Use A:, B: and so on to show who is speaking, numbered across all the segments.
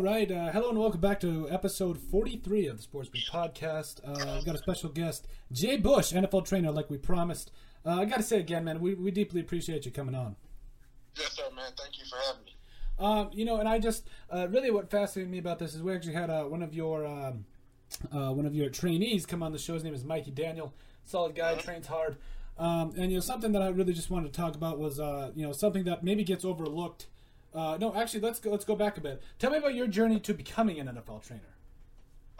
A: All right. Uh, hello and welcome back to episode 43 of the Sports Beat Podcast. Uh, we've got a special guest, Jay Bush, NFL trainer, like we promised. Uh, I got to say again, man, we, we deeply appreciate you coming on.
B: Yes, sir, man. Thank you for having me.
A: Um, you know, and I just uh, really what fascinated me about this is we actually had uh, one of your um, uh, one of your trainees come on the show. His name is Mikey Daniel. Solid guy,
B: Mhm.
A: trains hard. Um, and you know, something that I really just wanted to talk about was uh, you know something that maybe gets overlooked. Uh, no, actually, let's go. Let's go back a bit. Tell me about your journey to becoming an NFL trainer.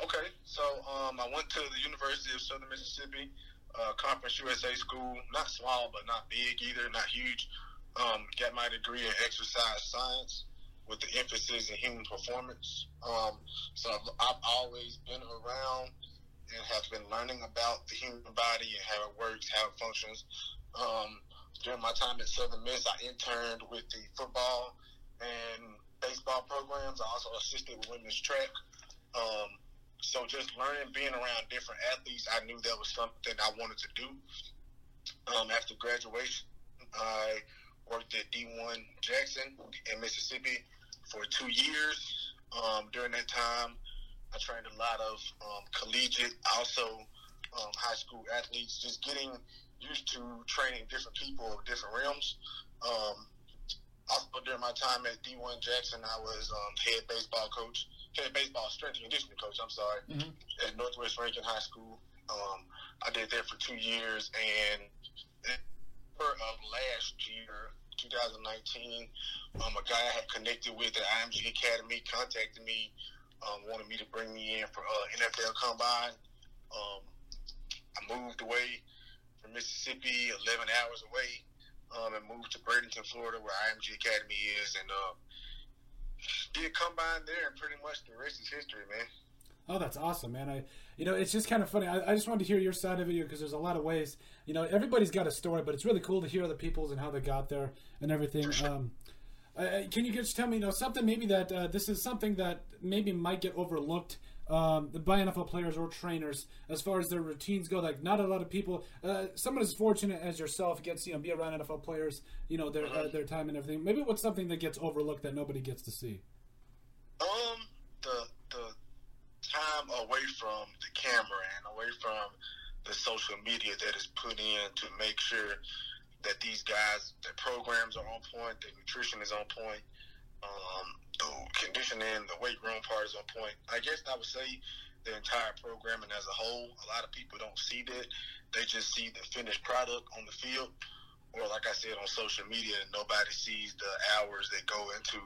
B: Okay, so um, I went to the University of Southern Mississippi, uh, Conference USA school. Not small, but not big either, not huge. Um, got my degree in exercise science with the emphasis in human performance. Um, so I've, I've always been around and have been learning about the human body and how it works, how it functions. Um, during my time at Southern Miss, I interned with the football and baseball programs. I also assisted with women's track. Um, so just learning, being around different athletes, I knew that was something I wanted to do. Um, after graduation, I worked at D1 Jackson in Mississippi for two years. Um, during that time, I trained a lot of um, collegiate, also um, high school athletes, just getting used to training different people of different realms. Um, also, during my time at D1 Jackson, I was um, head baseball coach, head baseball strength and conditioning coach. I'm sorry,
A: Mhm.
B: at Northwest Rankin High School. Um, I did that for two years, and for of last year, 2019, um, a guy I had connected with at IMG Academy contacted me, um, wanted me to bring me in for uh, NFL Combine. Um, I moved away from Mississippi, 11 hours away, um, and moved to Bradenton, Florida, where IMG Academy is, and uh, did Combine there, and pretty much the rest is history, man.
A: Oh, that's awesome, man. I, you know, it's just kind of funny. I, I just wanted to hear your side of it because there's a lot of ways. You know, everybody's got a story, but it's really cool to hear other people's and how they got there and everything. Um, I- can you just tell me, you know, something maybe that uh, this is something that maybe might get overlooked um, by NFL players or trainers as far as their routines go? Like, not a lot of people. Uh, someone as fortunate as yourself gets, you know, be around NFL players, you know, their uh, their time and everything. Maybe what's something that gets overlooked that nobody gets to see?
B: Um, the the time away from the camera and away from the social media that is put in to make sure that these guys, their programs are on point, their nutrition is on point, um, conditioning, the weight room part is on point. I guess I would say the entire programming as a whole. A lot of people don't see that; they just see the finished product on the field, or like I said on social media, nobody sees the hours that go into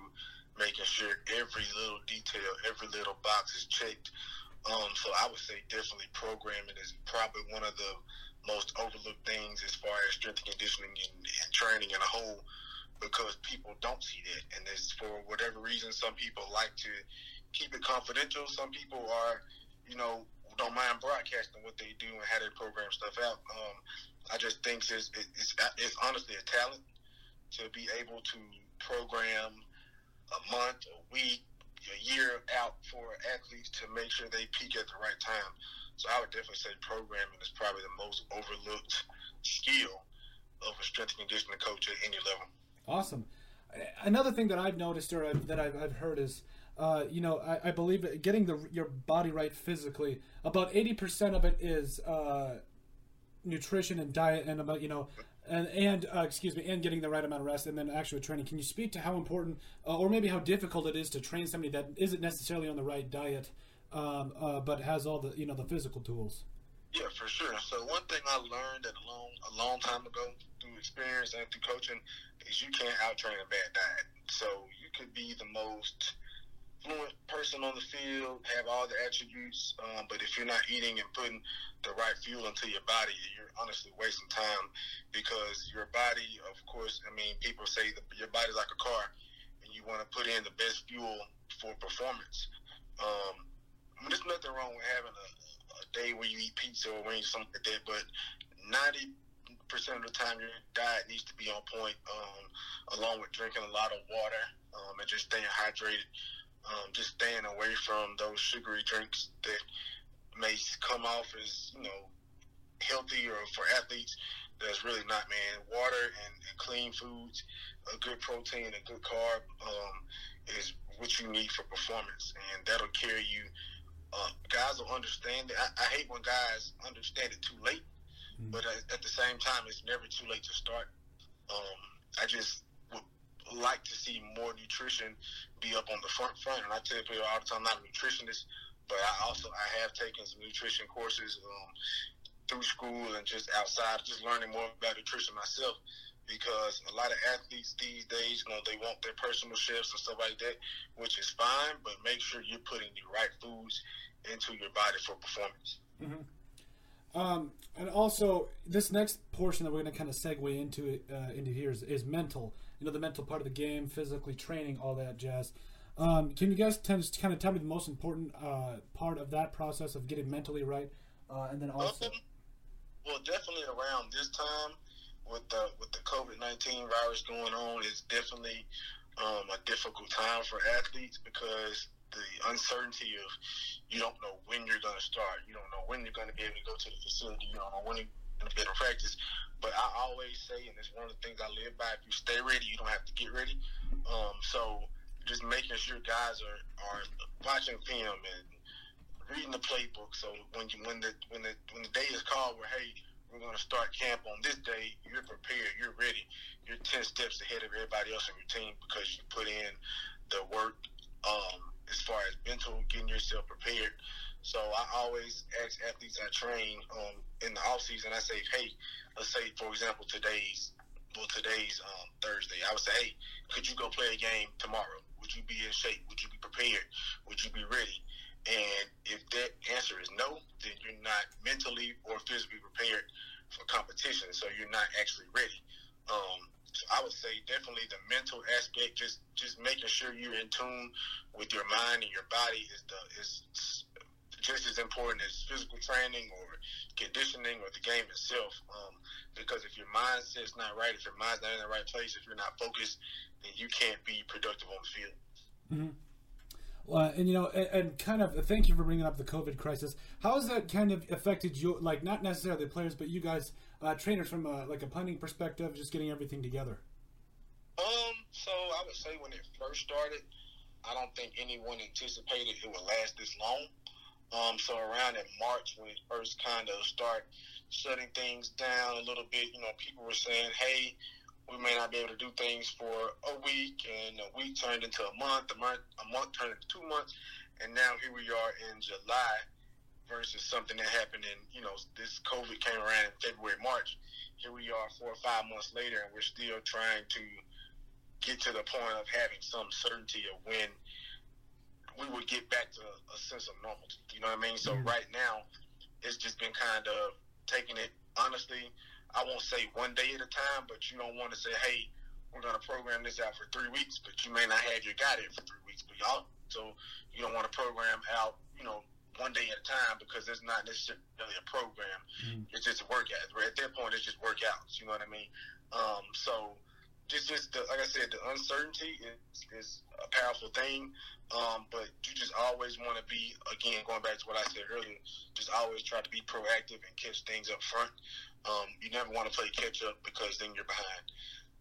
B: making sure every little detail, every little box is checked. Um, so I would say definitely programming is probably one of the most overlooked things as far as strength and conditioning and, and training in a whole because people don't see that. And it's for whatever reason, some people like to keep it confidential. Some people are, you know, don't mind broadcasting what they do and how they program stuff out. Um, I just think it's, it's, it's honestly a talent to be able to program a month, a week, a year out for athletes to make sure they peak at the right time. So I would definitely say programming is probably the most overlooked skill of a strength and conditioning coach at any level.
A: Awesome. Another thing that I've noticed or I've, that I've, I've heard is, uh, you know, I, I believe getting the your body right physically, about eighty percent of it is uh, nutrition and diet, and about you know, and and uh, excuse me, and getting the right amount of rest, and then actual training. Can you speak to how important, uh, or maybe how difficult it is to train somebody that isn't necessarily on the right diet, um, uh, but has all the you know the physical tools?
B: Yeah, for sure. So one thing I learned at a long a long time ago through experience and through coaching is you can't out train a bad diet. So you could be the most fluent person on the field, have all the attributes, um, but if you're not eating and putting the right fuel into your body, you're honestly wasting time because your body, of course, I mean, people say your body's like a car, and you want to put in the best fuel for performance. Um, I mean, there's nothing wrong with having a, a day where you eat pizza or wings something like that, but 90 percent of the time your diet needs to be on point, um, along with drinking a lot of water um, and just staying hydrated. Um, just staying away from those sugary drinks that may come off as you know healthy or for athletes. there's really not, man. Water and, and clean foods, a good protein, a good carb um, is what you need for performance, and that'll carry you. Uh, guys will understand it. I, I, hate when guys understand it too late, mm-hmm. but at, at, the same time, it's never too late to start. Um, I just would like to see more nutrition be up on the front front, and I tell people all the time, I'm not a nutritionist, but I also I have taken some nutrition courses. Um, through school and just outside, just learning more about nutrition myself. Because a lot of athletes these days, you know, they want their personal chefs and stuff like that, which is fine, but make sure you're putting the right foods into your body for performance.
A: Mm-hmm. Um, and also, this next portion that we're going to kind of segue into uh, into here is, is, mental. You know, the mental part of the game, physically training, all that jazz. Um, can you guys kind of tell me the most important uh, part of that process of getting mentally right, uh, and then also?
B: Well, definitely around this time with the with the COVID nineteen virus going on, it's definitely um, a difficult time for athletes because the uncertainty of you don't know when you're going to start, you don't know when you're going to be able to go to the facility, you don't know when you're going to be able to practice. But I always say, and it's one of the things I live by: if you stay ready, you don't have to get ready. Um, so just making sure guys are are watching film and reading the playbook. So when you when the when the when the day is called where hey we're going to start camp on this day, you're prepared, you're ready, you're ten steps ahead of everybody else on your team because you put in the work um, as far as mental, getting yourself prepared. So I always ask athletes I train um, in the off season. I say, hey, let's say for example today's well today's um, Thursday. I would say, hey, could you go play a game tomorrow? Would you be in shape? Would you be prepared? Would you be ready? And if that answer is no, then you're not mentally or physically prepared for competition. So you're not actually ready. Um, I would say definitely the mental aspect, just just making sure you're in tune with your mind and your body is the is just as important as physical training or conditioning or the game itself. Um, because if your mindset's not right, if your mind's not in the right place, if you're not focused, then you can't be productive on the field.
A: Mm-hmm. Uh, and you know, and, and, kind of thank you for bringing up the COVID crisis. How has that kind of affected you? Like, not necessarily the players, but you guys, uh, trainers, from a, like a planning perspective, just getting everything together.
B: Um. So I would say when it first started, I don't think anyone anticipated it would last this long. Um. So around in March, when it first kind of start shutting things down a little bit, you know, people were saying, "Hey, we may not be able to do things for a week, and a week turned into a month, a month, a month turned into two months, and now here we are in July versus something that happened in, you know, this COVID came around in February, March. Here we are four or five months later, and we're still trying to get to the point of having some certainty of when we would get back to a sense of normalcy. You know what I mean? So mm-hmm. right now, it's just been kind of taking it honestly I won't say one day at a time, but you don't want to say, hey, we're going to program this out for three weeks, but you may not have your guy there for three weeks. But y'all, so you don't want to program out, you know, one day at a time because it's not necessarily a program. Mm-hmm. It's just a workout. At that point, it's just workouts. You know what I mean? Um, so just, just the, like I said, the uncertainty is, is a powerful thing. Um, but you just always want to be, again, going back to what I said earlier, just always try to be proactive and catch things up front. Um, you never want to play catch up because then you're behind.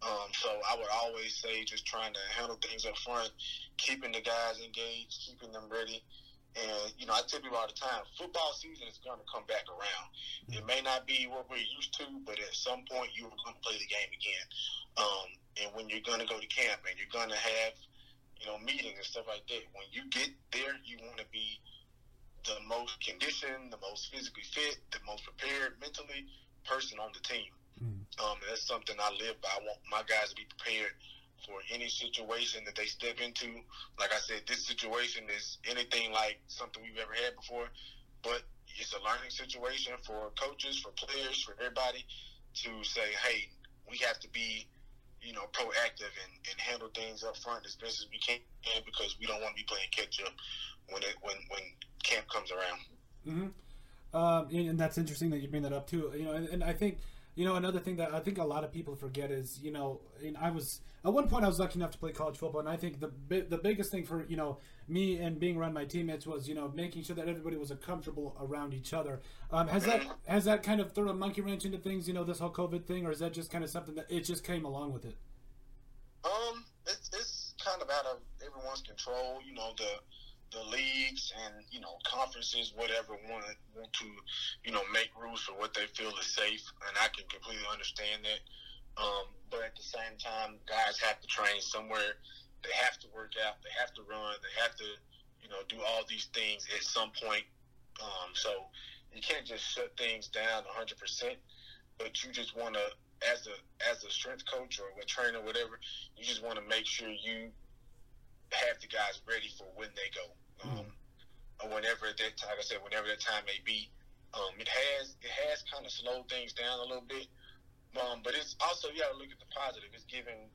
B: Um, so I would always say just trying to handle things up front, keeping the guys engaged, keeping them ready. And, you know, I tell people all the time, football season is going to come back around. It may not be what we're used to, but at some point you're going to play the game again. Um, and when you're going to go to camp and you're going to have, you know, meetings and stuff like that, when you get there, you want to be the most conditioned, the most physically fit, the most prepared mentally person on the team. Mm. Um, that's something I live by. I want my guys to be prepared for any situation that they step into. Like I said, this situation is anything like something we've ever had before, but it's a learning situation for coaches, for players, for everybody to say, hey, we have to be, you know, proactive and, and handle things up front as best as we can because we don't want to be playing catch up when it when when camp comes around.
A: Mm-hmm. Um, and, that's interesting that you bring that up too. You know, and, and I think you know, another thing that I think a lot of people forget is, you know, and I was at one point I was lucky enough to play college football, and I think the the biggest thing for you know me and being around my teammates was you know making sure that everybody was comfortable around each other. Um, has that has that kind of thrown a monkey wrench into things? You know, this whole COVID thing, or is that just kind of something that it just came along with it?
B: Um, it's it's kind of out of everyone's control. You know the the leagues and you know conferences, whatever, want want to you know make rules for what they feel is safe, and I can completely understand that. Um, but at the same time, guys have to train somewhere. They have to work out. They have to run. They have to you know do all these things at some point. Um, so you can't just shut things down 100 percent. But you just want to, as a as a strength coach or a trainer, whatever, you just want to make sure you have the guys ready for when they go um, whenever that like I said, whenever that time may be. Um, it has it has kind of slowed things down a little bit, um, but it's also you got to look at the positive. It's giving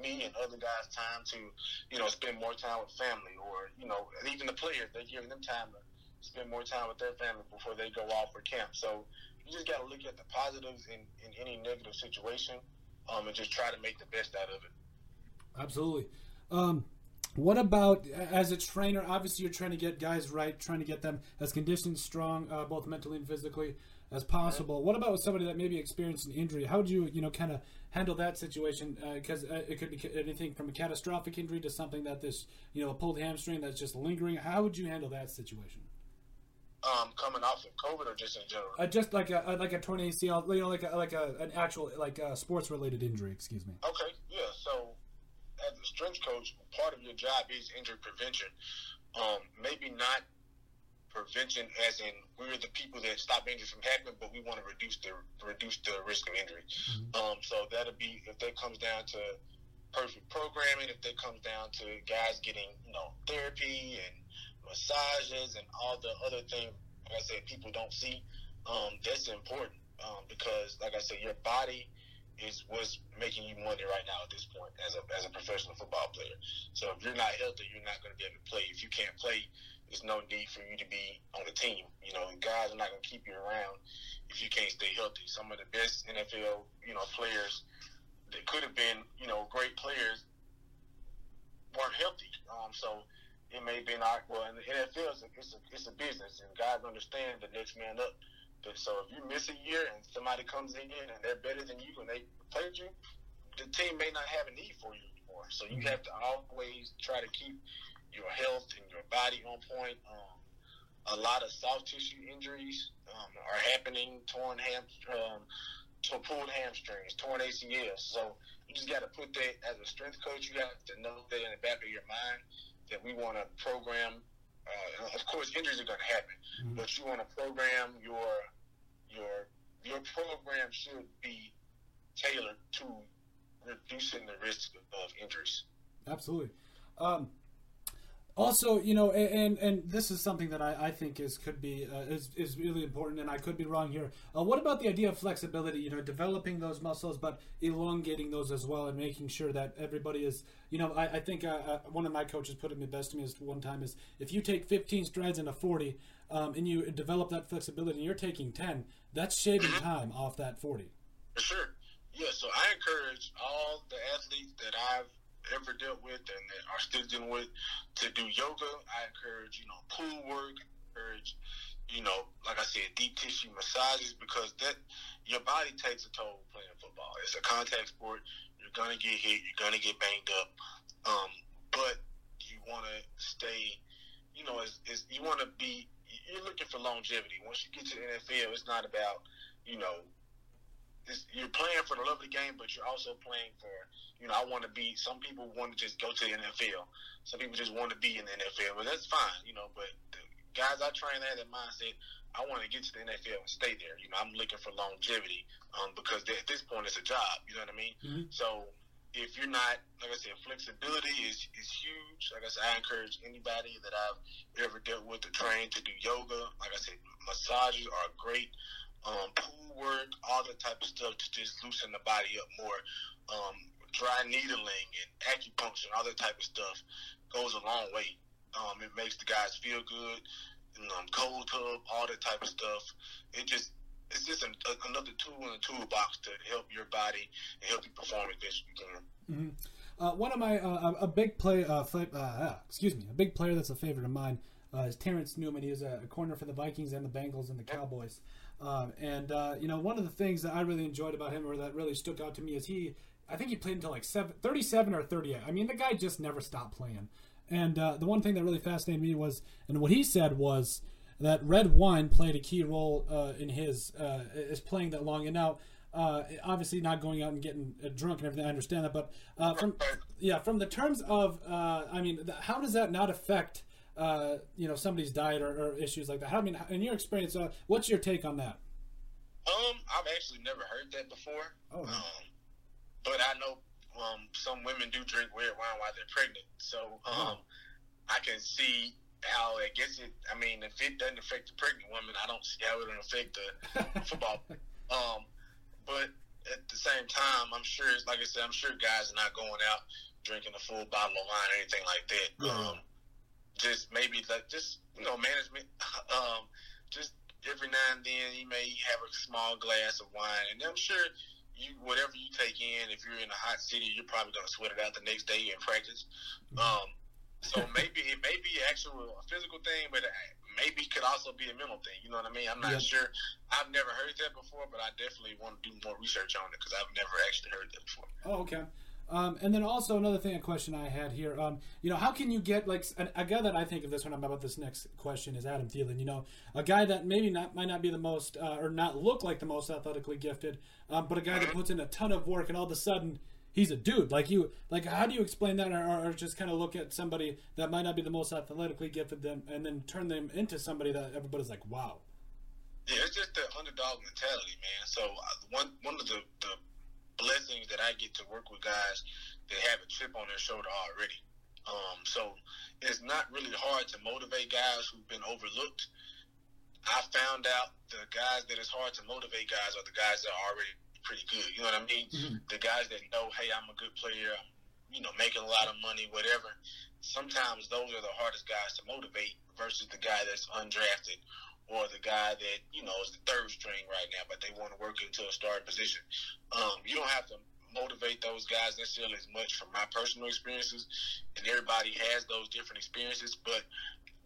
B: me and other guys time to you know spend more time with family, or you know even the players they're giving them time to spend more time with their family before they go off for camp. So you just got to look at the positives in, in any negative situation, um, and just try to make the best out of it.
A: Absolutely. Um, what about as a trainer? Obviously, you're trying to get guys right, trying to get them as conditioned, strong, uh, both mentally and physically, as possible. What about with somebody that maybe experienced an injury? How do you, you know, kind of handle that situation? Because uh, uh, it could be anything from a catastrophic injury to something that this, you know, a pulled hamstring that's just lingering. How would you handle that situation?
B: Um, coming off of COVID or just in general?
A: Uh, just like a like a torn ACL, you know, like a, like a, an actual like a sports related injury. Excuse me.
B: Okay, yeah. So as a strength coach, part of your job is injury prevention. Um, maybe not prevention as in we're the people that stop injuries from happening, but we want to reduce the reduce the risk of injury. Mm-hmm. Um, so that'll be if that comes down to perfect programming, if that comes down to guys getting you know therapy and massages and all the other things. Like I said, people don't see. Um, that's important um, because, like I said, your body is what's making you money right now at this point as a as a professional football player. So if you're not healthy, you're not going to be able to play. If you can't play, there's no need for you to be on the team. You know, guys are not going to keep you around if you can't stay healthy. Some of the best NFL, you know, players that could have been, you know, great players weren't healthy. Um, so it may be not well in the NFL. It's a, it's a, it's a business, and guys understand the next man up so if you miss a year and somebody comes in and they're better than you and they played you, the team may not have a need for you anymore. So you mm-hmm. have to always try to keep your health and your body on point. Um, a lot of soft tissue injuries um, are happening, torn ham, um, pulled hamstrings, torn ACLs. So you just got to put that as a strength coach. You have to know that in the back of your mind that we want to program uh, of course, injuries are going to happen, mm-hmm. but you want to program your your your program should be tailored to reducing the risk of injuries.
A: Absolutely. Um, also, you know, and and this is something that I, I think is could be uh, is is really important, and I could be wrong here. Uh, what about the idea of flexibility? You know, developing those muscles, but elongating those as well, and making sure that everybody is. You know, I, I think uh, uh one of my coaches put it best to me is one time is if you take 15 strides in a 40, um, and you develop that flexibility, and you're taking 10, that's shaving mm-hmm. time off that 40.
B: For sure. Yeah. So I encourage all the athletes that I've ever dealt with and that are still dealing with to do yoga. I encourage, you know, pool work. I encourage, you know, like I said, deep tissue massages because that your body takes a toll playing football. It's a contact sport. You're gonna get hit. You're gonna get banged up. Um, but you want to stay. You know, is you want to be. You're looking for longevity. Once you get to the NFL, it's not about you know you're playing for the love of the game, but you're also playing for, you know, I want to be. Some people want to just go to the NFL. Some people just want to be in the NFL, but that's fine, you know. But the guys I train had that mindset. I want to get to the NFL and stay there. You know, I'm looking for longevity um, because at this point it's a job. You know what I mean? Mm-hmm. So if you're not, like I said, flexibility is, is huge. Like I said, I encourage anybody that I've ever dealt with to train to do yoga. Like I said, massages are great um, pool work, all that type of stuff to just loosen the body up more. Um, dry needling and acupuncture, all that type of stuff goes a long way. Um, it makes the guys feel good. And, um, cold tub, all that type of stuff. It just it's just a, a, another tool in the toolbox to help your body and help you perform as best you can.
A: Mm-hmm. Uh, one of my uh, a big play, uh, uh, excuse me, a big player that's a favorite of mine uh, is Terrence Newman. He is a corner for the Vikings and the Bengals and the Cowboys. Um, and uh, you know, one of the things that I really enjoyed about him, or that really stuck out to me, is he. I think he played until like seven, 37 or 38. I mean, the guy just never stopped playing. And uh, the one thing that really fascinated me was, and what he said was that red wine played a key role uh, in his uh, is playing that long. And now, uh, obviously, not going out and getting uh, drunk and everything. I understand that, but uh, from yeah, from the terms of, uh, I mean, how does that not affect? you know somebody's diet or, or, issues like that. How, I mean, in your experience, what's your take on that?
B: Um, I've actually never heard that before. Oh. Um, but I know um, some women do drink red wine while they're pregnant, so um, oh. I can see how I guess it. I mean, if it doesn't affect the pregnant woman, I don't see how it would affect the football. Um, but at the same time, I'm sure, it's like I said, I'm sure guys are not going out drinking a full bottle of wine or anything like that. Um, just maybe like just you know management. Um, just every now and then, you may have a small glass of wine, and I'm sure you whatever you take in, if you're in a hot city, you're probably gonna sweat it out the next day in practice. Mm-hmm. Um, so maybe it may be actual a physical thing, but maybe it could also be a mental thing. You know what I mean? I'm not sure. I've never heard that before, but I definitely want to do more research on it because I've never actually heard that before.
A: Oh, okay. Um, and then also another thing, a question I had here. Um, you know, how can you get like a, guy that I think of this when I'm about this next question is Adam Thielen. You know, a guy that maybe not might not be the most uh, or not look like the most athletically gifted, um, but a guy that puts in a ton of work and all of a sudden he's a dude. Like you, like how do you explain that, or, or, just kind of look at somebody that might not be the most athletically gifted, them, and then turn them into somebody that everybody's like, wow.
B: Yeah, it's just the underdog mentality, man. So uh, one one of the, the blessings that I get to work with guys that have a chip on their shoulder already. Um, so it's not really hard to motivate guys who've been overlooked. I found out the guys that it's hard to motivate guys are the guys that are already pretty good. You know what I mean? Mm-hmm. The guys that know, hey, I'm a good player, I'm, you know, making a lot of money, whatever. Sometimes those are the hardest guys to motivate versus the guy that's undrafted or the guy that you know is the third string right now, but they want to work into a starting position. Um, you don't have to motivate those guys necessarily as much from my personal experiences, and everybody has those different experiences. But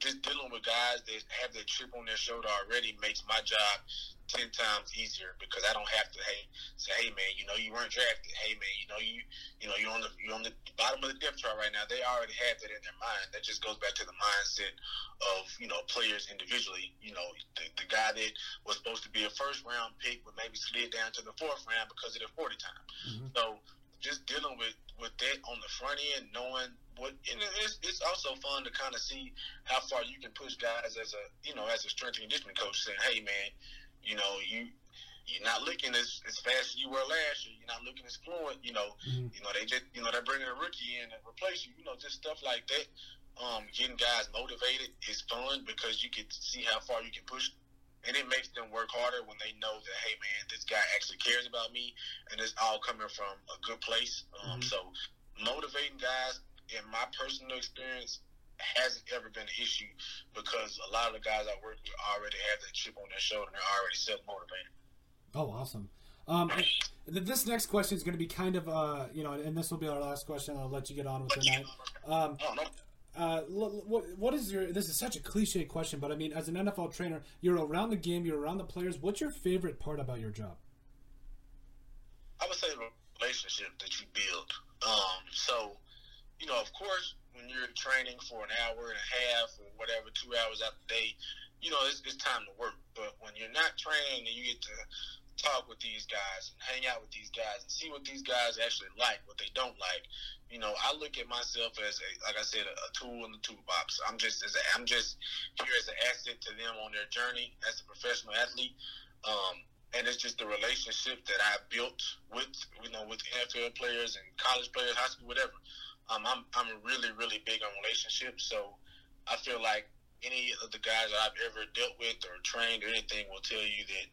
B: just dealing with guys that have that chip on their shoulder already makes my job ten times easier because I don't have to hey say hey man you know you weren't drafted. Hey man you know you you know you're on the you're on the bottom of the depth chart right now. They already have that in their mind. That just goes back to the mindset of you know players individually. You know the, the guy that was supposed to be a first round pick but maybe slid down to the fourth round because of the 40 time. Mm-hmm. so just dealing with with that on the front end, knowing what, and it's, it's also fun to kind of see how far you can push guys as a you know as a strength and conditioning coach, saying, hey man, you know you you're not looking as, as fast as you were last year. You're not looking as fluent. You know, mm-hmm. you know they just you know they're bringing a rookie in and replace you. You know, just stuff like that. Um, getting guys motivated is fun because you get to see how far you can push and it makes them work harder when they know that hey man this guy actually cares about me and it's all coming from a good place um, mm-hmm. so motivating guys in my personal experience hasn't ever been an issue because a lot of the guys I work with already have that chip on their shoulder and they're already self motivated.
A: Oh, awesome. Um, this next question is going to be kind of, uh, you know, and this will be our last question. I'll let you get on with the night. Um, oh, no. Uh, what what is your? This is such a cliche question, but I mean, as an NFL trainer, you're around the game, you're around the players. What's your favorite part about your job?
B: I would say the relationship that you build. Um, so, you know, of course, when you're training for an hour and a half or whatever, two hours out the day, you know, it's, it's time to work. But when you're not training and you get to talk with these guys and hang out with these guys and see what these guys actually like, what they don't like. You know, I look at myself as a, like I said, a, a tool in the toolbox. I'm just as a, I'm just here as an asset to them on their journey as a professional athlete. Um, and it's just the relationship that I built with you know with NFL players and college players, high school, whatever. Um, I'm I'm really really big on relationships, so I feel like any of the guys that I've ever dealt with or trained or anything will tell you that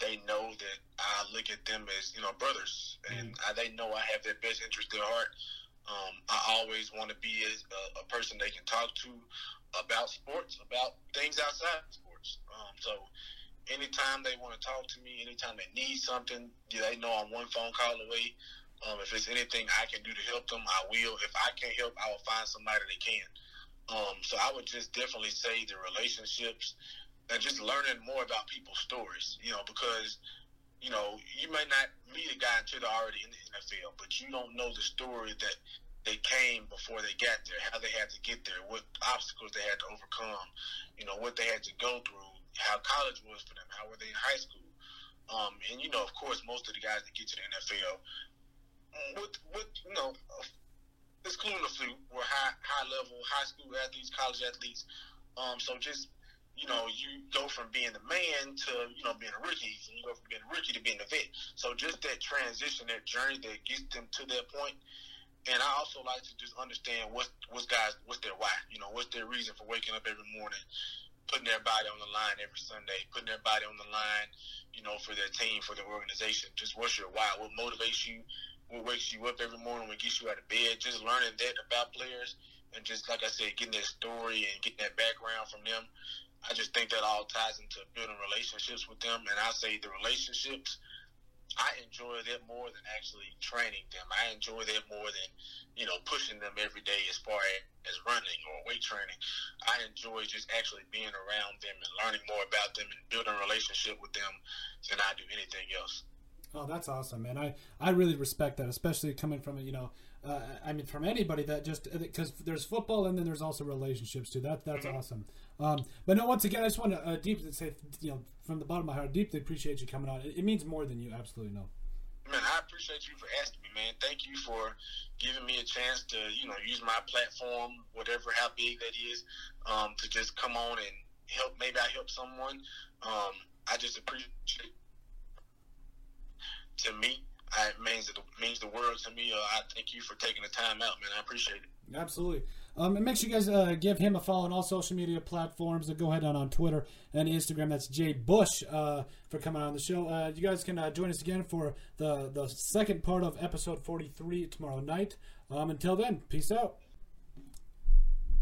B: they know that I look at them as you know brothers, and mm-hmm. I, they know I have their best interest at heart. Um, I always want to be a, a, person they can talk to about sports, about things outside of sports. Um, so, anytime they want to talk to me, anytime they need something, they know I'm one phone call away. Um, if it's anything I can do to help them, I will. If I can't help, I will find somebody that can. Um, so I would just definitely say the relationships and just learning more about people's stories, you know, because, you know, you may not meet a guy until they're already in the NFL, but you don't know the story that they came before they got there, how they had to get there, what obstacles they had to overcome, you know, what they had to go through, how college was for them, how were they in high school. Um, and, you know, of course, most of the guys that get to the NFL, with, with you know, excluding a few, were high, high level, high school athletes, college athletes. Um, so just you know, you go from being the man to, you know, being a rookie, and you go from being a rookie to being a vet. So just that transition, that journey that gets them to that point. And I also like to just understand what what's guys what's their why. You know, what's their reason for waking up every morning, putting their body on the line every Sunday, putting their body on the line, you know, for their team, for their organization. Just what's your why? What motivates you? What wakes you up every morning? What gets you out of bed? Just learning that about players, and just like I said, getting that story and getting that background from them I just think that all ties into building relationships with them. And I say the relationships, I enjoy that more than actually training them. I enjoy that more than, you know, pushing them every day as far as running or weight training. I enjoy just actually being around them and learning more about them and building a relationship with them than I do anything else.
A: Oh, that's awesome, man. I, I really respect that, especially coming from, you know, uh, I mean, from anybody that just because there's football and then there's also relationships too. That that's mm-hmm. awesome. Um, but no, once again, I just want to uh, deeply say, you know, from the bottom of my heart, deeply appreciate you coming on. It, it, means more than you absolutely know.
B: Man, I appreciate you for asking me, man. Thank you for giving me a chance to, you know, use my platform, whatever how big that is, um, to just come on and help. Maybe I help someone. Um, I just appreciate. To me, it means it means the world to me. Uh, I thank you for taking the time out, man. I appreciate it.
A: Absolutely. Um, and make sure you guys uh, give him a follow on all social media platforms. Go ahead on on Twitter and Instagram. That's Jay Bush uh, for coming on the show. Uh, you guys can uh, join us again for the the second part of episode 43 tomorrow night. Um, until then, peace out.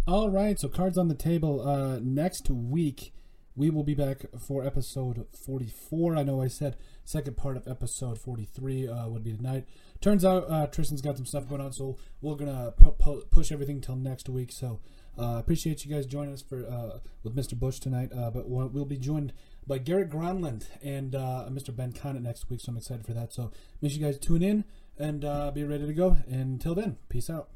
A: All right, so cards on the table. Uh, next week, we will be back for episode 44. I know I said second part of episode 43 would be tonight. Turns out uh, Tristan's got some stuff going on, so we're gonna pu- push everything till next week. So uh, appreciate you guys joining us for uh, with Mr. Bush tonight. Uh, but we'll, be joined by Garrett Gronland and uh, Mr. Ben Conant next week, so I'm excited for that. So make sure you guys tune in and uh, be ready to go. And until then, peace out.